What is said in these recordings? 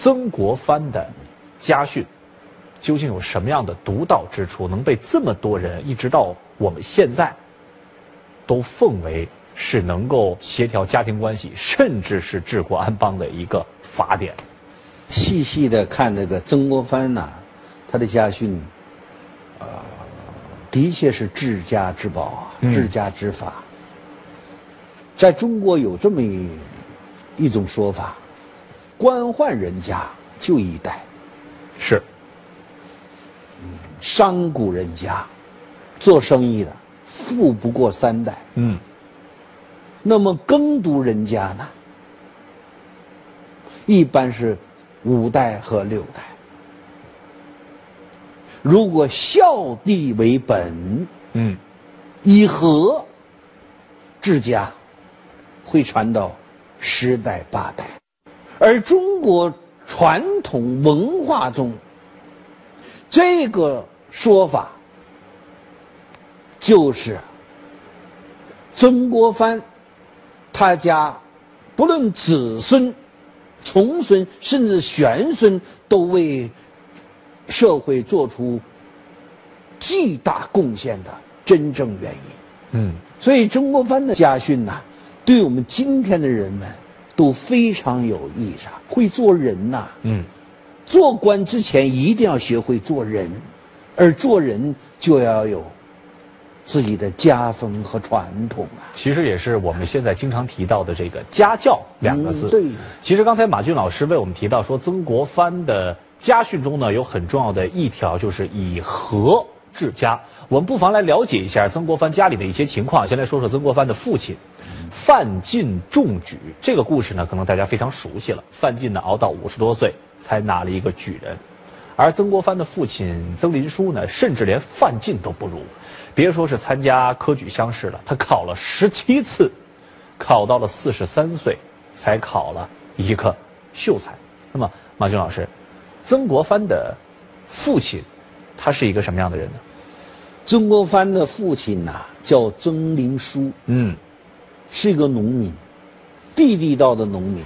曾国藩的家训究竟有什么样的独到之处，能被这么多人一直到我们现在都奉为是能够协调家庭关系，甚至是治国安邦的一个法典？细细的看这个曾国藩呐，他的家训，呃，的确是治家之宝啊，治家之法。在中国有这么一一种说法，官宦人家就一代，是商贾人家做生意的富不过三代。嗯，那么耕读人家呢，一般是五代和六代。如果孝弟为本，嗯，以和治家，会传到十代八代。而中国传统文化中，这个说法就是曾国藩他家不论子孙、重孙，甚至玄孙，都为社会做出巨大贡献的真正原因。嗯，所以曾国藩的家训呐、对我们今天的人们都非常有益处。会做人呐、嗯，做官之前一定要学会做人，而做人就要有自己的家风和传统啊。其实也是我们现在经常提到的这个家教两个字。嗯对其实刚才马俊老师为我们提到说，曾国藩的家训中呢有很重要的一条，就是以和治家。我们不妨来了解一下曾国藩家里的一些情况。先来说说曾国藩的父亲范进中举。这个故事呢，可能大家非常熟悉了。范进呢熬到五十多岁才拿了一个举人，而曾国藩的父亲曾林书呢，甚至连范进都不如。别说是参加科举乡试了，他考了十七次，考到了四十三岁才考了一个秀才。那么马军老师，曾国藩的父亲他是一个什么样的人呢？曾国藩的父亲呐、叫曾林书，嗯，是一个农民，地地道的农民。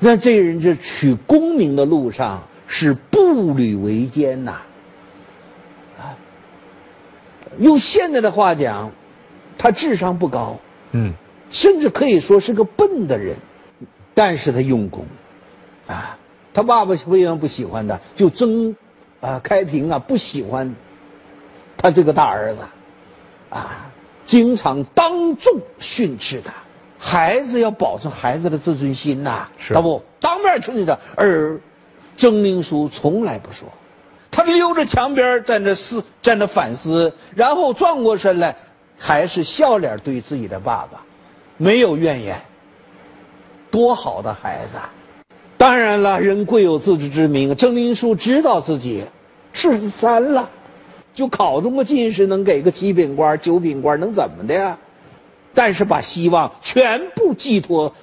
那这人这取功名的路上是步履维艰呐、啊，用现在的话讲，他智商不高，嗯，甚至可以说是个笨的人，但是他用功，啊，他爸爸为什么不喜欢他，就曾啊开平啊不喜欢他这个大儿子，啊，经常当众训斥他。孩子要保证孩子的自尊心呐、是他不当面训斥他，而曾灵书从来不说，他溜着墙边儿在那思，在那反思，然后转过身来，还是笑脸对自己的爸爸，没有怨言。多好的孩子！啊！当然了，人贵有自知之明，郑林书知道自己四十三了，就考中个进士，能给个七品官、九品官，能怎么的呀？但是把希望全部寄托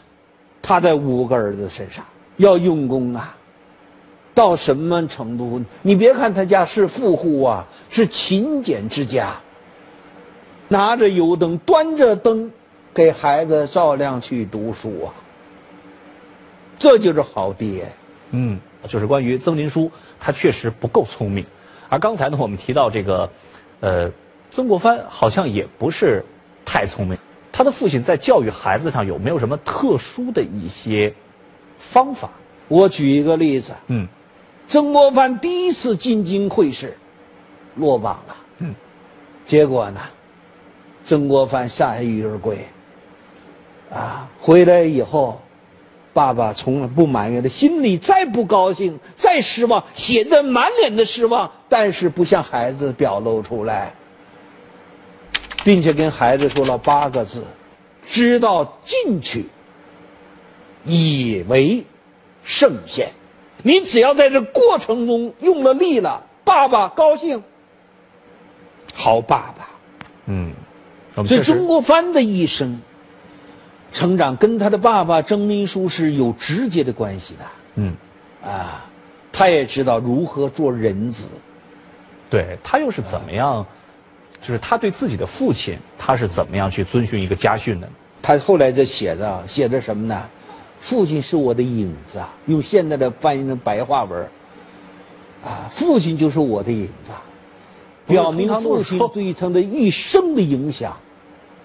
他在五个儿子身上，要用功啊！到什么程度？你别看他家是富户啊，是勤俭之家。拿着油灯，端着灯，给孩子照亮去读书啊。这就是好爹。嗯，就是关于曾林书，他确实不够聪明。而刚才呢，我们提到这个，呃，曾国藩好像也不是太聪明。他的父亲在教育孩子上有没有什么特殊的一些方法？我举一个例子，嗯，曾国藩第一次进京会试，落榜了。嗯，结果呢，曾国藩下狱而归。啊，回来以后，爸爸从来不埋怨他，心里再不高兴、再失望，写的满脸的失望，但是不向孩子表露出来，并且跟孩子说了八个字：知道进取，以为圣贤。你只要在这过程中用了力了，爸爸高兴，好爸爸。嗯，所以曾国藩的一生成长跟他的爸爸曾林书是有直接的关系的嗯，啊。他也知道如何做人子，对他又是怎么样？就是他对自己的父亲，他是怎么样去遵循一个家训的？他后来这写的写的什么呢？父亲是我的影子啊，用现在的翻译成白话文啊，父亲就是我的影子，表明父亲对他的一生的影响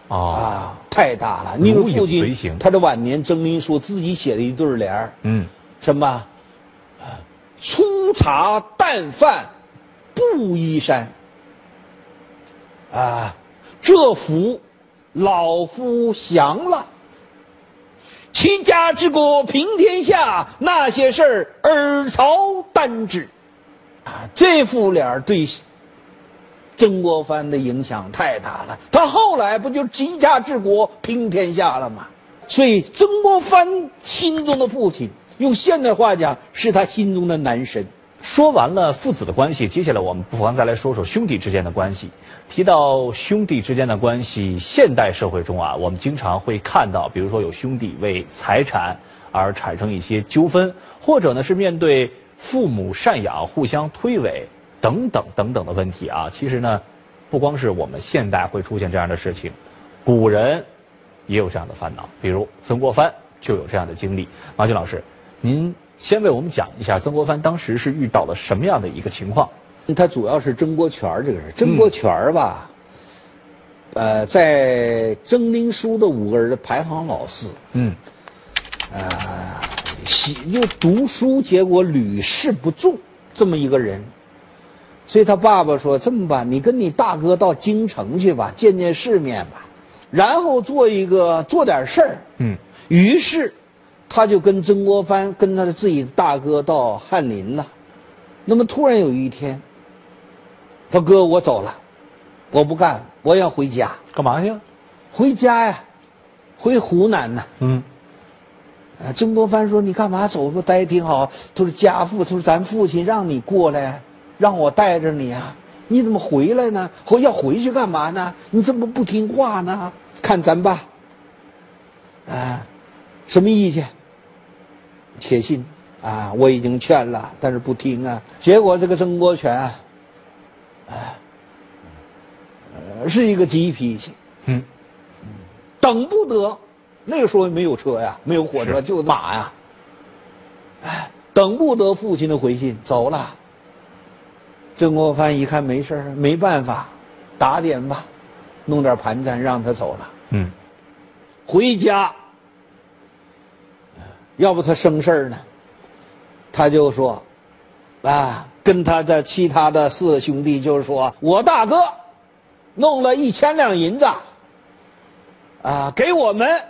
啊太大了。你说父亲他的晚年征灵书自己写的一对联儿，嗯，什么？粗茶淡饭布衣衫啊，这福老夫享了。齐家之国平天下，那些事儿尔曹单之。啊，这副脸对曾国藩的影响太大了。他后来不就齐家治国平天下了吗？所以曾国藩心中的父亲，用现代话讲，是他心中的男神。说完了父子的关系，接下来我们不妨再来说说兄弟之间的关系。提到兄弟之间的关系，现代社会中啊，我们经常会看到，比如说有兄弟为财产而产生一些纠纷，或者呢是面对父母赡养互相推诿等等等等的问题啊。其实呢，不光是我们现代会出现这样的事情，古人也有这样的烦恼，比如曾国藩就有这样的经历。马俊老师，您。先为我们讲一下曾国藩当时是遇到了什么样的一个情况？他主要是曾国荃这个人，曾国荃吧，呃，在曾林书的五个人的排行老四。嗯，呃，又读书，结果屡试不中，这么一个人。所以他爸爸说：“这么办，你跟你大哥到京城去吧，见见世面吧，然后做一个做点事儿。”嗯，于是。他就跟曾国藩跟他的自己的大哥到翰林了，那么突然有一天，他哥我走了，我不干，我要回家。干嘛去？回家呀，回湖南呢。嗯。啊，曾国藩说：“你干嘛走？说待挺好。”他说：“家父，他说咱父亲让你过来，让我带着你啊，你怎么回来呢？回要回去干嘛呢？你怎么不听话呢？看咱爸，啊，什么意见？”写信，啊，我已经劝了，但是不听啊。结果这个曾国荃，啊，呃，是一个急脾气，嗯，等不得，那个时候没有车呀，没有火车，就马呀，哎，等不得父亲的回信，走了。曾国藩一看没事没办法，打点吧，弄点盘缠让他走了。嗯，回家。要不他生事儿呢？他就说：“啊，跟他的其他的四兄弟就是说，我大哥弄了一千两银子，啊，给我们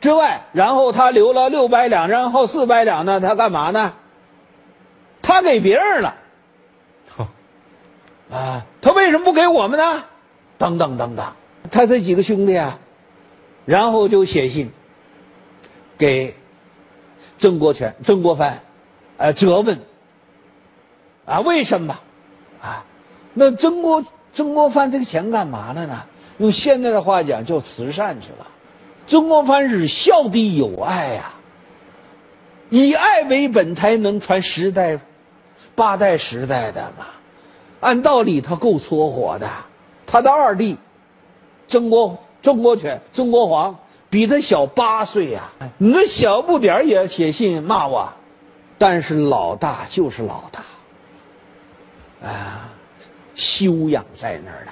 之外，然后他留了六百两，然后四百两呢，他干嘛呢？他给别人了。啊，他为什么不给我们呢？等等等等，他这几个兄弟啊，然后就写信。”给曾国荃、曾国藩，呃，责问啊，为什么啊？那曾国曾国藩这个钱干嘛了呢？用现在的话讲，叫慈善去了。曾国藩是孝弟有爱呀，以爱为本，才能传十代、八代、十代的嘛。按道理他够撮火的，他的二弟曾国曾国荃、曾国煌。比他小八岁呀！你那小不点也写信骂我，但是老大就是老大，啊，修养在那儿呢。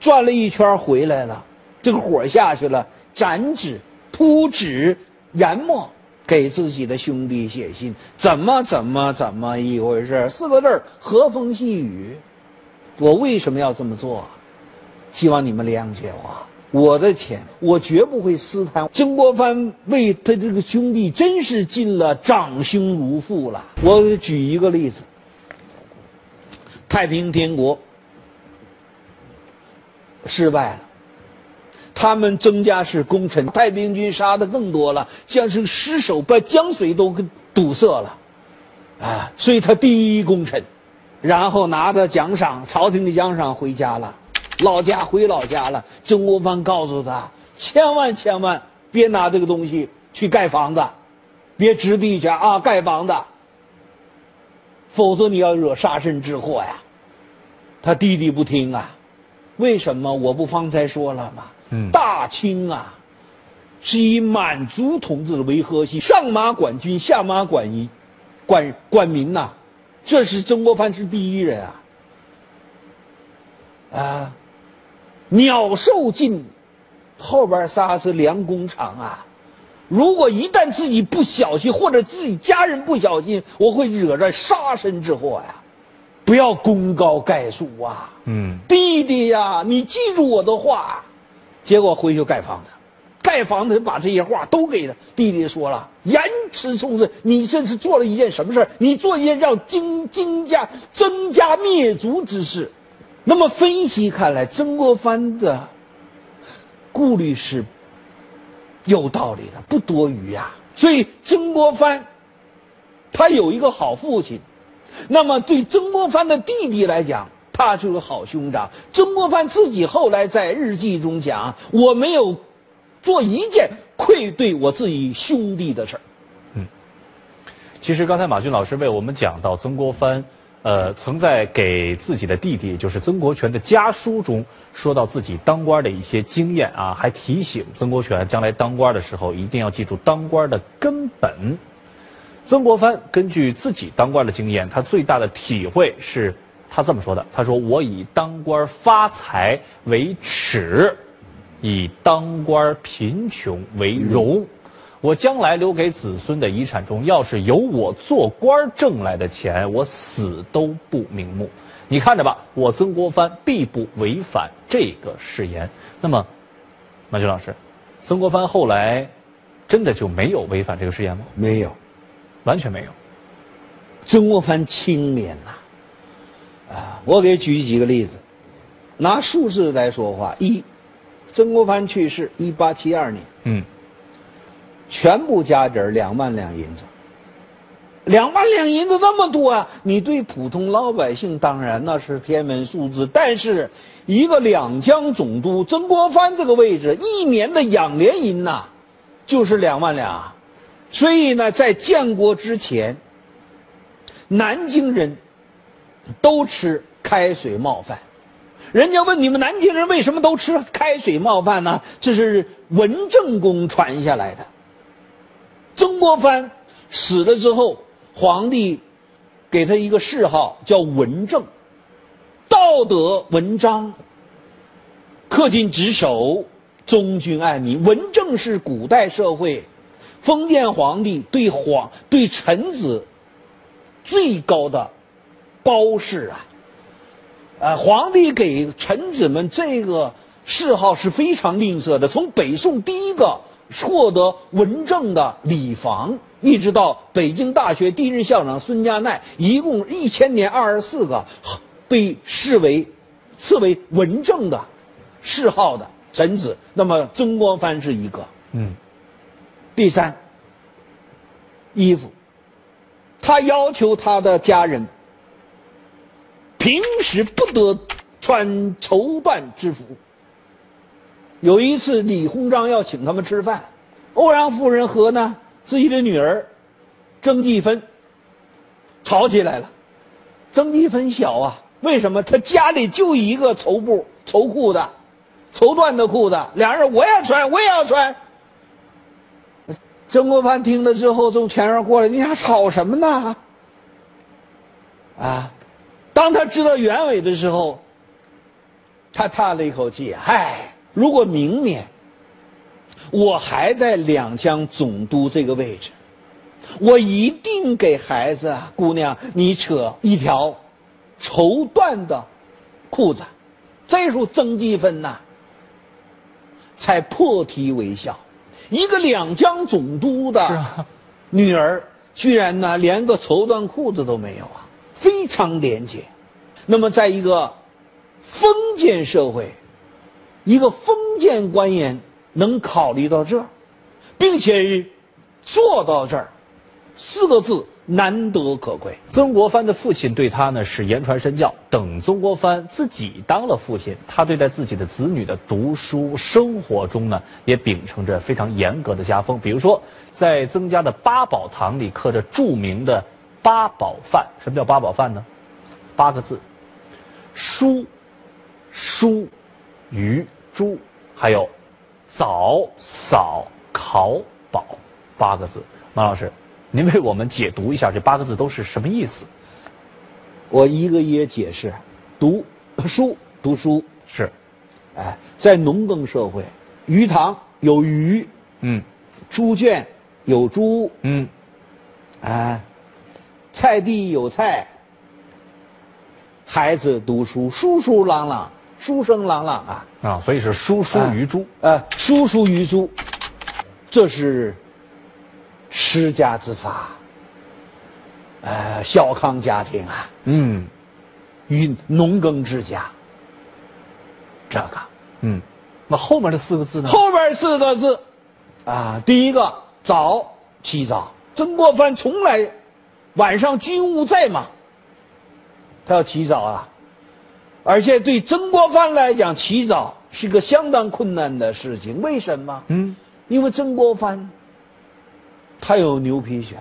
转了一圈回来了，这个火下去了，展纸、铺纸、研墨，给自己的兄弟写信，怎么怎么怎么一回事？四个字儿，和风细雨。我为什么要这么做？希望你们谅解我。我的钱，我绝不会私贪。曾国藩为他这个兄弟，真是尽了长兄如父了。我举一个例子：太平天国失败了，他们曾家是功臣，太平军杀的更多了，将士失守，把江水都给堵塞了，啊！所以他第一功臣，然后拿着奖赏，朝廷的奖赏回家了。老家回老家了，曾国藩告诉他：千万千万别拿这个东西去盖房子，别置地去啊，盖房子，否则你要惹杀身之祸呀。他弟弟不听啊，为什么？我不方才说了吗？嗯，大清啊，是以满族统治为核心，上马管军，下马管一，管管民呐，这是曾国藩是第一人啊。啊，鸟兽尽，后边仨是良工厂啊。如果一旦自己不小心，或者自己家人不小心，我会惹着杀身之祸呀！不要功高盖主啊！嗯，弟弟呀，你记住我的话。结果回去盖房子，盖房子把这些话都给他弟弟说了。言辞重任，你这是做了一件什么事你做一件让金金家增加灭族之事。那么分析看来，曾国藩的顾虑是。有道理的，不多余呀。所以曾国藩，他有一个好父亲，那么对曾国藩的弟弟来讲，他就是好兄长。曾国藩自己后来在日记中讲：“我没有做一件愧对我自己兄弟的事儿。”嗯，其实刚才马军老师为我们讲到曾国藩。呃，曾在给自己的弟弟，就是曾国荃的家书中，说到自己当官的一些经验啊，还提醒曾国荃将来当官的时候，一定要记住当官的根本。曾国藩根据自己当官的经验，他最大的体会是他这么说的：“他说我以当官发财为耻，以当官贫穷为荣。”我将来留给子孙的遗产中，要是有我做官挣来的钱，我死都不瞑目。你看着吧，我曾国藩必不违反这个誓言。那么，马军老师，曾国藩后来真的就没有违反这个誓言吗？没有，完全没有。曾国藩清廉呐，啊，我给举几个例子，拿数字来说话：一，曾国藩去世一八七二年。嗯。全部加底儿两万两银子，两万两银子那么多啊！你对普通老百姓当然那是天文数字，但是一个两江总督曾国藩这个位置，一年的养廉银呐，就是两万两。所以呢，在建国之前，南京人都吃开水冒饭。人家问你们南京人为什么都吃开水冒饭呢？这是文正公传下来的。曾国藩死了之后，皇帝给他一个谥号叫文正，道德文章，恪尽职守，忠君爱民。文正是古代社会封建皇帝对皇对臣子最高的褒姒啊！呃，皇帝给臣子们这个谥号是非常吝啬的。从北宋第一个。获得文正的李房，一直到北京大学第一任校长孙家鼐，一共一千年二十四个被视为赐为文正的谥号的臣子。那么曾国藩是一个。嗯。第三，衣服，他要求他的家人平时不得穿绸缎之服。有一次，李鸿章要请他们吃饭，欧阳夫人和呢自己的女儿曾纪芬吵起来了。曾纪芬小啊，为什么？他家里就一个绸布、绸裤子、绸缎的裤子，俩人我也穿，我也要穿。曾国藩听了之后，从前面过来，你俩吵什么呢？啊！当他知道原委的时候，他叹了一口气，唉。如果明年我还在两江总督这个位置，我一定给孩子姑娘你扯一条绸缎的裤子。这时候曾纪芬呐，才破涕为笑。一个两江总督的女儿，居然呢连个绸缎裤子都没有啊，非常廉洁。那么，在一个封建社会。一个封建官员能考虑到这儿，并且做到这儿，四个字难得可贵。曾国藩的父亲对他呢是言传身教，等曾国藩自己当了父亲，他对待自己的子女的读书生活中呢，也秉承着非常严格的家风。比如说，在曾家的八宝堂里刻着著名的八宝饭。什么叫八宝饭呢？八个字：书、书。鱼、猪，还有早、扫、考宝”八个字。马老师，您为我们解读一下这八个字都是什么意思？我一个一个解释。读书，读书是，哎，在农耕社会，鱼塘有鱼，嗯，猪圈有猪，嗯，哎，菜地有菜，孩子读书，书书朗朗，书声朗朗啊。啊，所以是书书于猪。呃，书书于猪，这是施家之法。呃，小康家庭啊，嗯与农耕之家。这个嗯，那后面的四个字呢？后边四个字，啊，第一个早起早，曾国藩从来晚上军务在忙，他要起早啊，而且对曾国藩来讲，起早是个相当困难的事情。为什么？嗯，因为曾国藩他有牛皮癣，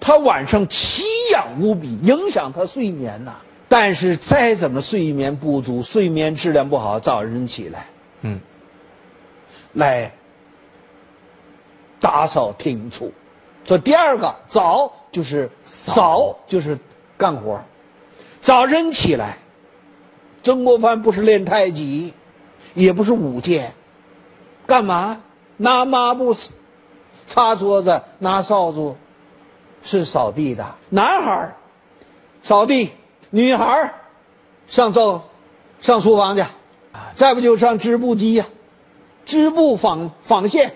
他晚上奇痒无比，影响他睡眠呐、但是再怎么睡眠不足，睡眠质量不好，早晨起来，嗯，来打扫厅处。这第二个早就是早就是干活，早晨起来，曾国藩不是练太极，也不是舞剑，干嘛？拿抹布擦桌子，拿扫帚是扫地的。男孩儿扫地，女孩儿上灶上厨房去，再不就上织布机呀、织布纺纺线，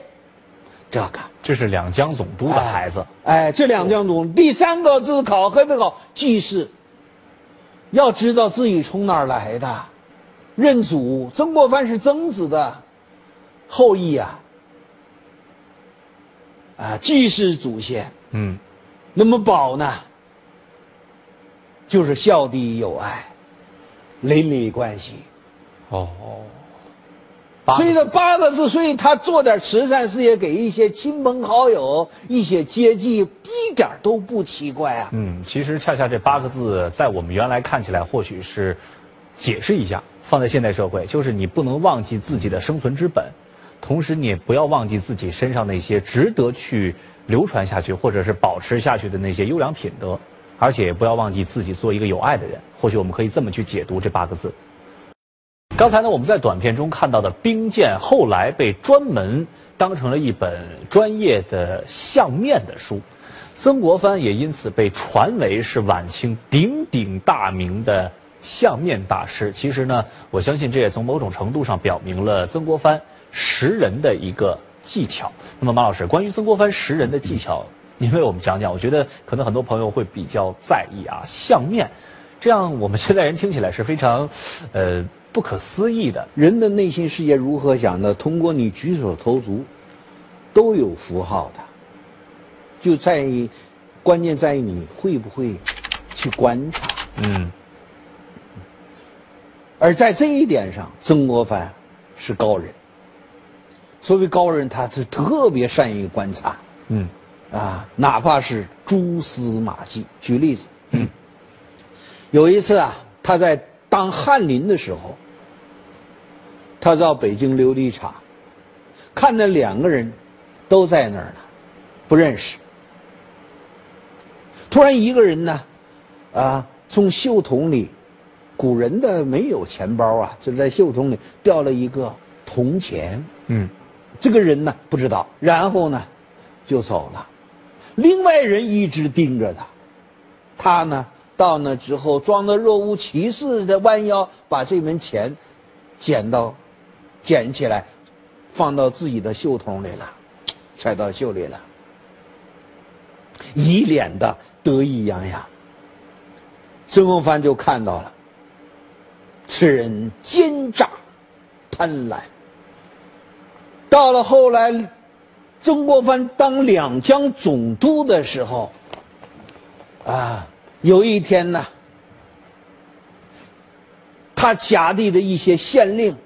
这个。这是两江总督的孩子。哎，这两江总，第三个字考黑不考？记事，要知道自己从哪儿来的，认祖。曾国藩是曾子的后裔啊，啊，祭祀祖先。嗯，那么宝呢，就是孝弟友爱，邻里关系。哦，所以这八个字，所以他做点慈善事业，给一些亲朋好友、一些接济，一点都不奇怪啊。嗯，其实恰恰这八个字，在我们原来看起来，或许是解释一下，放在现代社会，就是你不能忘记自己的生存之本，同时你也不要忘记自己身上那些值得去流传下去或者是保持下去的那些优良品德，而且也不要忘记自己做一个有爱的人。或许我们可以这么去解读这八个字。刚才呢，我们在短片中看到的兵谏，后来被专门当成了一本专业的相面的书。曾国藩也因此被传为是晚清鼎鼎大名的相面大师。其实呢，我相信这也从某种程度上表明了曾国藩识人的一个技巧。那么，马老师，关于曾国藩识人的技巧，您为我们讲讲。我觉得可能很多朋友会比较在意啊，相面，这样我们现在人听起来是非常，呃，不可思议的。人的内心世界如何想的，通过你举手投足，都有符号的，就在于关键在于你会不会去观察。嗯而在这一点上，曾国藩是高人。所谓高人，他是特别善于观察嗯啊，哪怕是蛛丝马迹。举例子，嗯，有一次啊，他在当翰林的时候，他到北京琉璃厂，看到两个人都在那儿呢，不认识。突然一个人呢，啊，从袖筒里，古人的没有钱包啊，就在袖筒里掉了一个铜钱。嗯这个人呢不知道，然后呢就走了。另外人一直盯着他，他呢到那之后装的若无其事的弯腰把这门钱捡到，捡起来，放到自己的袖筒里了，揣到袖里了，一脸的得意洋洋。曾国藩就看到了，此人奸诈贪婪。到了后来，曾国藩当两江总督的时候，啊，有一天呢，他辖地的一些县令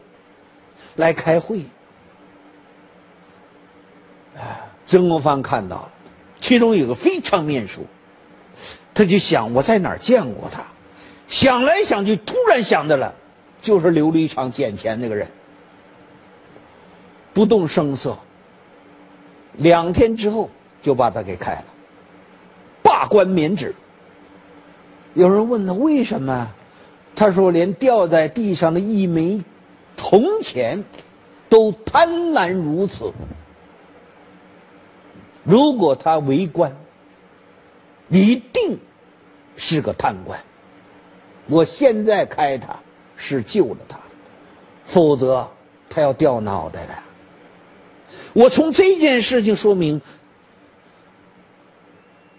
来开会，啊，曾国藩看到了，其中有个非常面熟，他就想我在哪儿见过他，想来想去，突然想到了，就是琉璃厂捡钱那个人。不动声色，两天之后就把他给开了，罢官免职。有人问他为什么，他说连掉在地上的一枚铜钱都贪婪如此。如果他为官，一定是个贪官。我现在开他是救了他，否则他要掉脑袋的。我从这件事情说明，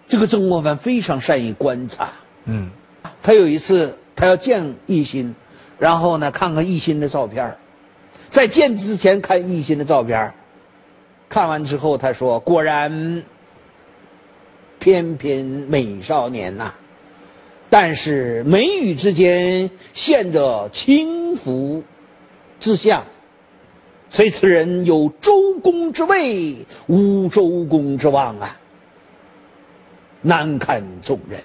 这个曾国藩非常善于观察。嗯，他有一次他要见奕欣，然后呢看看奕欣的照片在见之前看奕欣的照片看完之后他说：“果然，翩翩美少年呐，但是眉宇之间现着轻浮之相。”所以此人有周公之位，无周公之望啊，难堪众人。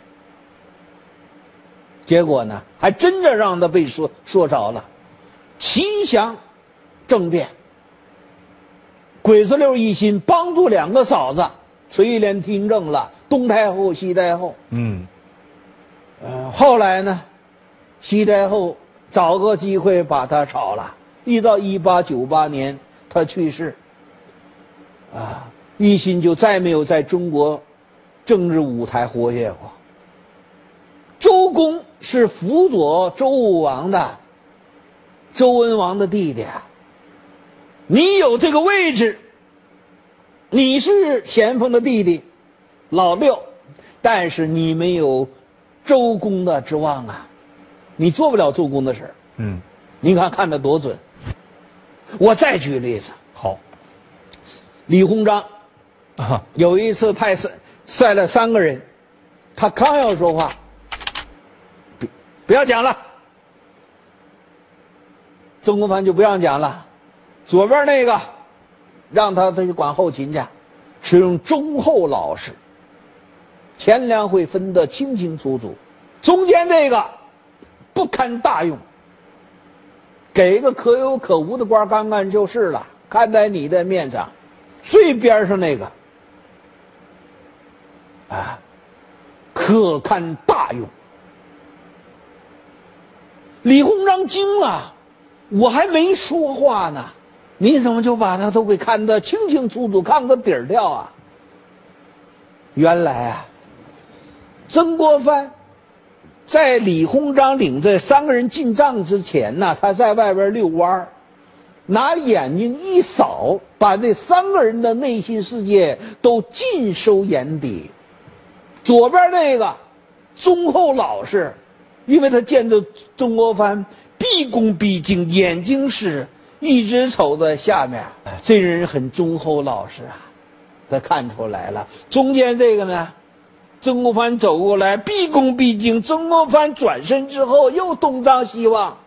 结果呢，还真的让他被说说着了，齐祥政变。鬼子六一心帮助两个嫂子垂帘听政了，东太后、西太后。嗯，呃，后来呢，西太后找个机会把他炒了。一到一八九八年，他去世，啊，一心就再没有在中国政治舞台活跃过。周公是辅佐周武王的，周文王的弟弟。你有这个位置，你是咸丰的弟弟，老六，但是你没有周公的之望啊，你做不了周公的事嗯，你看看的多准。我再举例子，好，李鸿章啊，有一次派三塞了三个人，他刚要说话，不不要讲了，曾国藩就不让讲了，左边那个让他他去管后勤去，是用忠厚老实，钱粮会分得清清楚楚，中间这个不堪大用。给一个可有可无的官干干就是了，看在你的面上。最边上那个，啊，可堪大用。李鸿章惊了，我还没说话呢，你怎么就把他都给看得清清楚楚，看个底儿掉啊？原来啊，曾国藩。在李鸿章领这三个人进帐之前呢，他在外边遛弯儿，拿眼睛一扫，把这三个人的内心世界都尽收眼底。左边那个忠厚老实，因为他见着曾国藩毕恭毕敬，眼睛是一直瞅在下面，这人很忠厚老实啊，他看出来了。中间这个呢？曾国藩走过来，毕恭毕敬。曾国藩转身之后，又东张西望。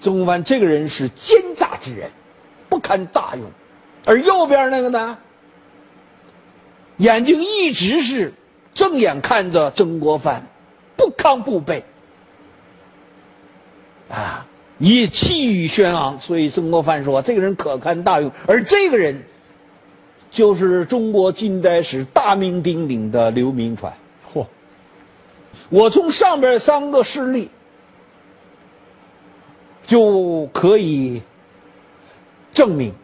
曾国藩这个人是奸诈之人，不堪大用。而右边那个呢，眼睛一直是正眼看着曾国藩，不亢不卑。啊，以气宇轩昂，所以曾国藩说这个人可堪大用。而这个人。就是中国近代史大名鼎鼎的刘铭传。嚯！我从上边三个事例就可以证明，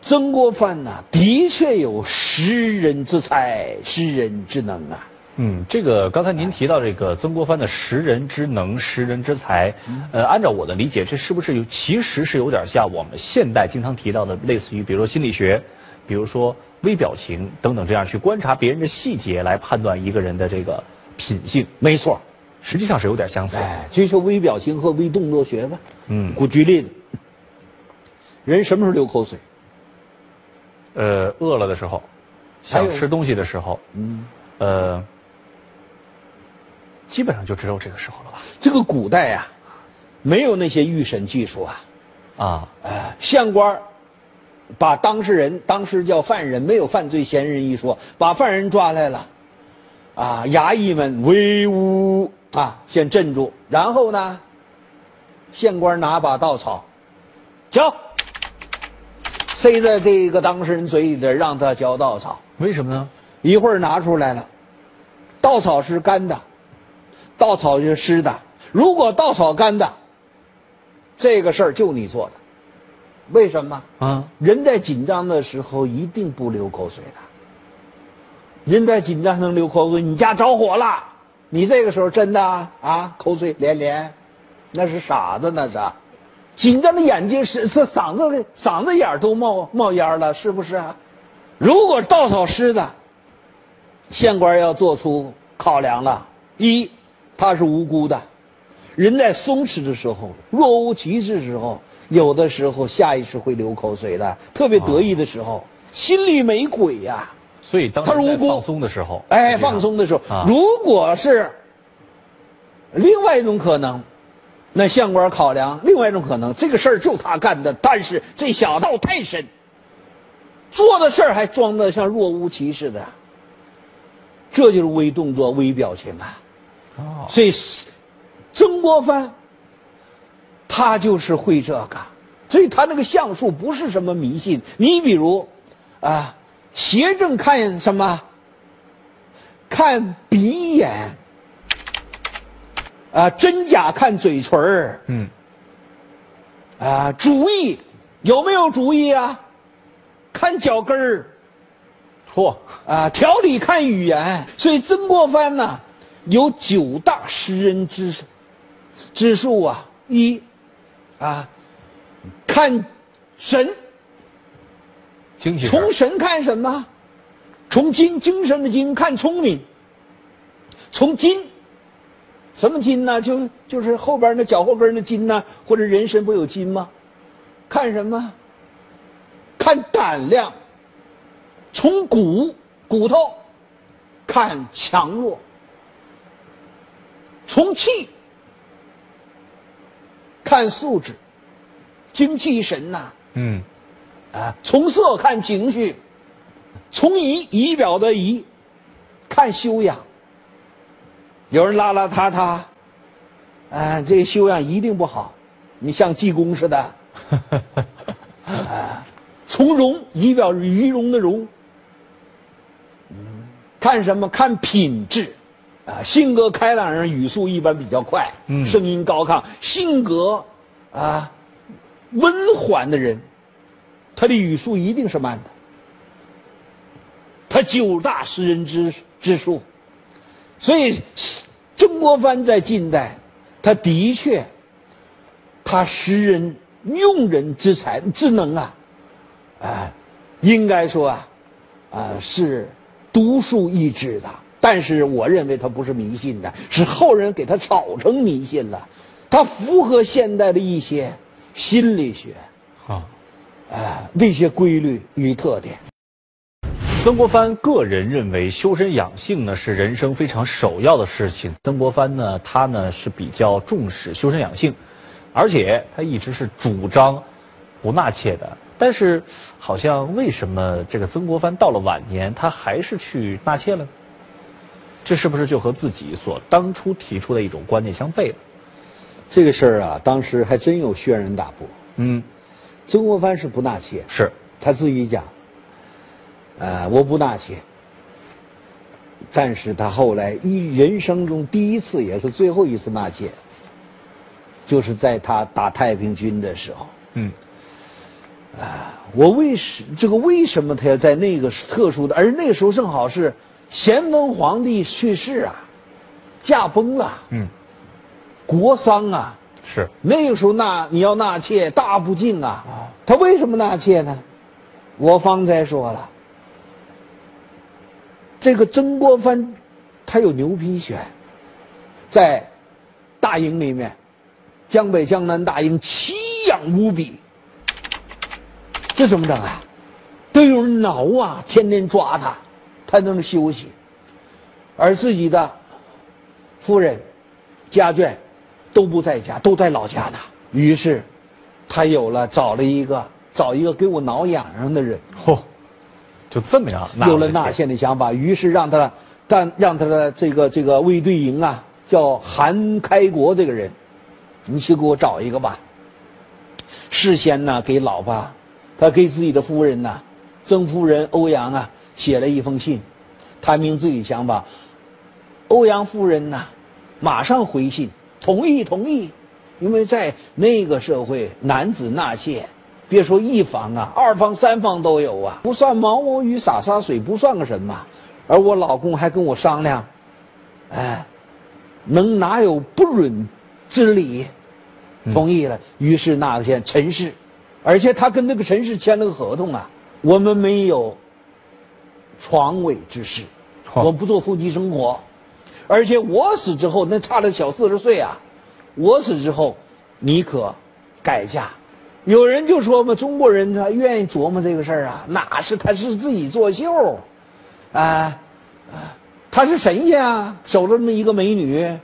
曾国藩呐，的确有识人之才、识人之能啊。嗯，这个刚才您提到这个曾国藩的识人之能、识人之才，呃，按照我的理解，这是不是有其实是有点像我们现代经常提到的，类似于比如说心理学，比如说微表情等等这样去观察别人的细节来判断一个人的这个品性？没错，实际上是有点相似。哎，就说微表情和微动作学吧。嗯，我举例子，人什么时候流口水？呃，饿了的时候，想吃东西的时候，嗯，呃。基本上就只有这个时候了吧？这个古代呀，没有那些预审技术啊，啊，呃，县官把当事人，当时叫犯人，没有犯罪嫌疑人一说，把犯人抓来了，啊，衙役们威武啊，先镇住，然后呢，县官拿把稻草，嚼，塞在这个当事人嘴里边，让他嚼稻草。为什么呢？一会儿拿出来了，稻草是干的，稻草是湿的。如果稻草干的，这个事儿就你做的。为什么？啊，人在紧张的时候一定不流口水的。人在紧张能流口水，你家着火了，你这个时候真的啊口水连连，那是傻子那是。紧张的眼睛是是嗓子嗓子眼儿都冒冒烟了，是不是啊？如果稻草湿的，县官要做出考量了：一，他是无辜的；人在松弛的时候、若无其事的时候，有的时候下意识会流口水的，特别得意的时候，心里没鬼呀、所以当他是无辜放松的时候，哎，放松的时候，啊。如果是另外一种可能，那县官考量另外一种可能，这个事儿就他干的，但是这小道太深，做的事儿还装的像若无其事的，这就是微动作、微表情啊。哦，所以曾国藩他就是会这个，所以他那个相术不是什么迷信。你比如啊，邪正看什么？看鼻眼。啊，真假看嘴唇儿嗯，啊，主意有没有主意啊？看脚跟儿。嚯，啊，条理看语言，所以曾国藩呢有九大识人之之术啊。一啊，看神，从神看什么？从精精神的精看聪明，从筋，什么筋呢？就就是后边那脚后跟那筋呢，或者人身不有筋吗？看什么？看胆量，从骨骨头看强弱，从气看素质，精气神呐、嗯，啊，从色看情绪，从仪仪表的仪看修养。有人邋邋遢遢，啊，这个修养一定不好，你像济公似的。啊，从容仪表仪容的容。嗯看什么？看品质，啊，性格开朗人语速一般比较快，嗯声音高亢；性格啊温缓的人，他的语速一定是慢的。他九大识人之之术，所以曾国藩在近代，他的确，他识人用人之才之能啊，啊，应该说啊，啊是独树一帜的。但是我认为他不是迷信的，是后人给他炒成迷信了。他符合现代的一些心理学啊，啊那些规律与特点。曾国藩个人认为修身养性呢是人生非常首要的事情。曾国藩呢，他呢是比较重视修身养性，而且他一直是主张不纳妾的。但是，好像为什么这个曾国藩到了晚年，他还是去纳妾了呢？这是不是就和自己所当初提出的一种观念相悖了？这个事儿啊，当时还真有轩然大波。嗯，曾国藩是不纳妾，是，他自己讲，呃，我不纳妾。但是他后来一人生中第一次也是最后一次纳妾，就是在他打太平军的时候。嗯，啊我为什这个为什么他要在那个特殊的，而那个时候正好是咸丰皇帝去世啊，驾崩了，嗯，国丧啊，是，那个时候纳你要纳妾大不敬啊！他为什么纳妾呢？我方才说了，这个曾国藩他有牛皮癣，在大营里面，江北江南大营奇痒无比，这怎么整啊？都有人挠啊，天天抓他，他在那休息，而自己的夫人、家眷都不在家，都在老家呢。于是，他有了找了一个找一个给我挠痒痒的人，嚯、就这么样，有了纳纳妾妾的想法。于是让他但让他的这个这个卫队营啊，叫韩开国这个人，你去给我找一个吧。事先呢，给老婆他给自己的夫人呐，曾夫人欧阳啊，写了一封信，谈明自己想法。欧阳夫人呐，马上回信，同意同意，因为在那个社会，男子纳妾，别说一房啊，二房三房都有啊，不算毛毛雨洒洒水，不算个什么。而我老公还跟我商量，哎，能哪有不允之理？同意了，于是纳了签陈氏，而且他跟那个陈氏签了个合同啊，我们没有床尾之事，我不做夫妻生活，而且我死之后，那差了小四十岁啊，我死之后，你可改嫁。有人就说嘛，中国人他愿意琢磨这个事儿啊，哪是他是自己作秀，啊，他是神仙啊，守着那么一个美女。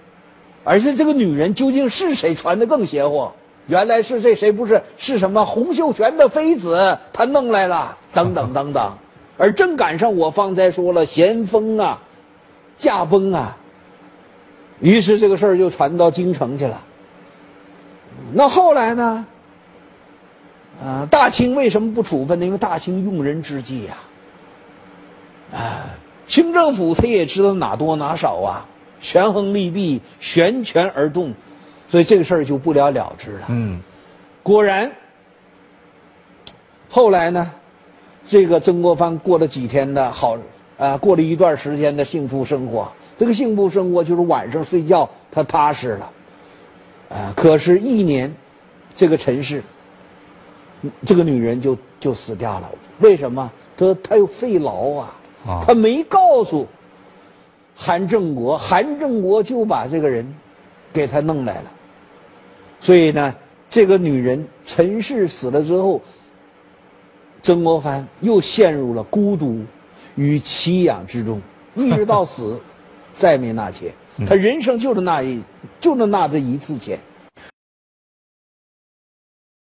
而且这个女人究竟是谁传的更邪乎？原来是这谁不是是什么洪秀全的妃子，他弄来了，等等等等。而正赶上我方才说了咸丰啊，驾崩啊，于是这个事儿就传到京城去了。那后来呢？啊，大清为什么不处分呢？因为大清用人之际呀，啊，清政府他也知道哪多哪少啊。权衡利弊，悬权而动，所以这个事儿就不了了之了。嗯，果然，后来呢，这个曾国藩过了几天的好啊，过了一段时间的幸福生活。这个幸福生活就是晚上睡觉他踏实了，啊，可是，一年，这个陈氏，这个女人就就死掉了。为什么？他他又肺痨啊，他没告诉。韩正国，韩正国就把这个人给他弄来了。所以呢，这个女人陈氏死了之后，曾国藩又陷入了孤独与凄凉之中，一直到死，再没纳钱。他人生就是那一，就能纳这一次妾。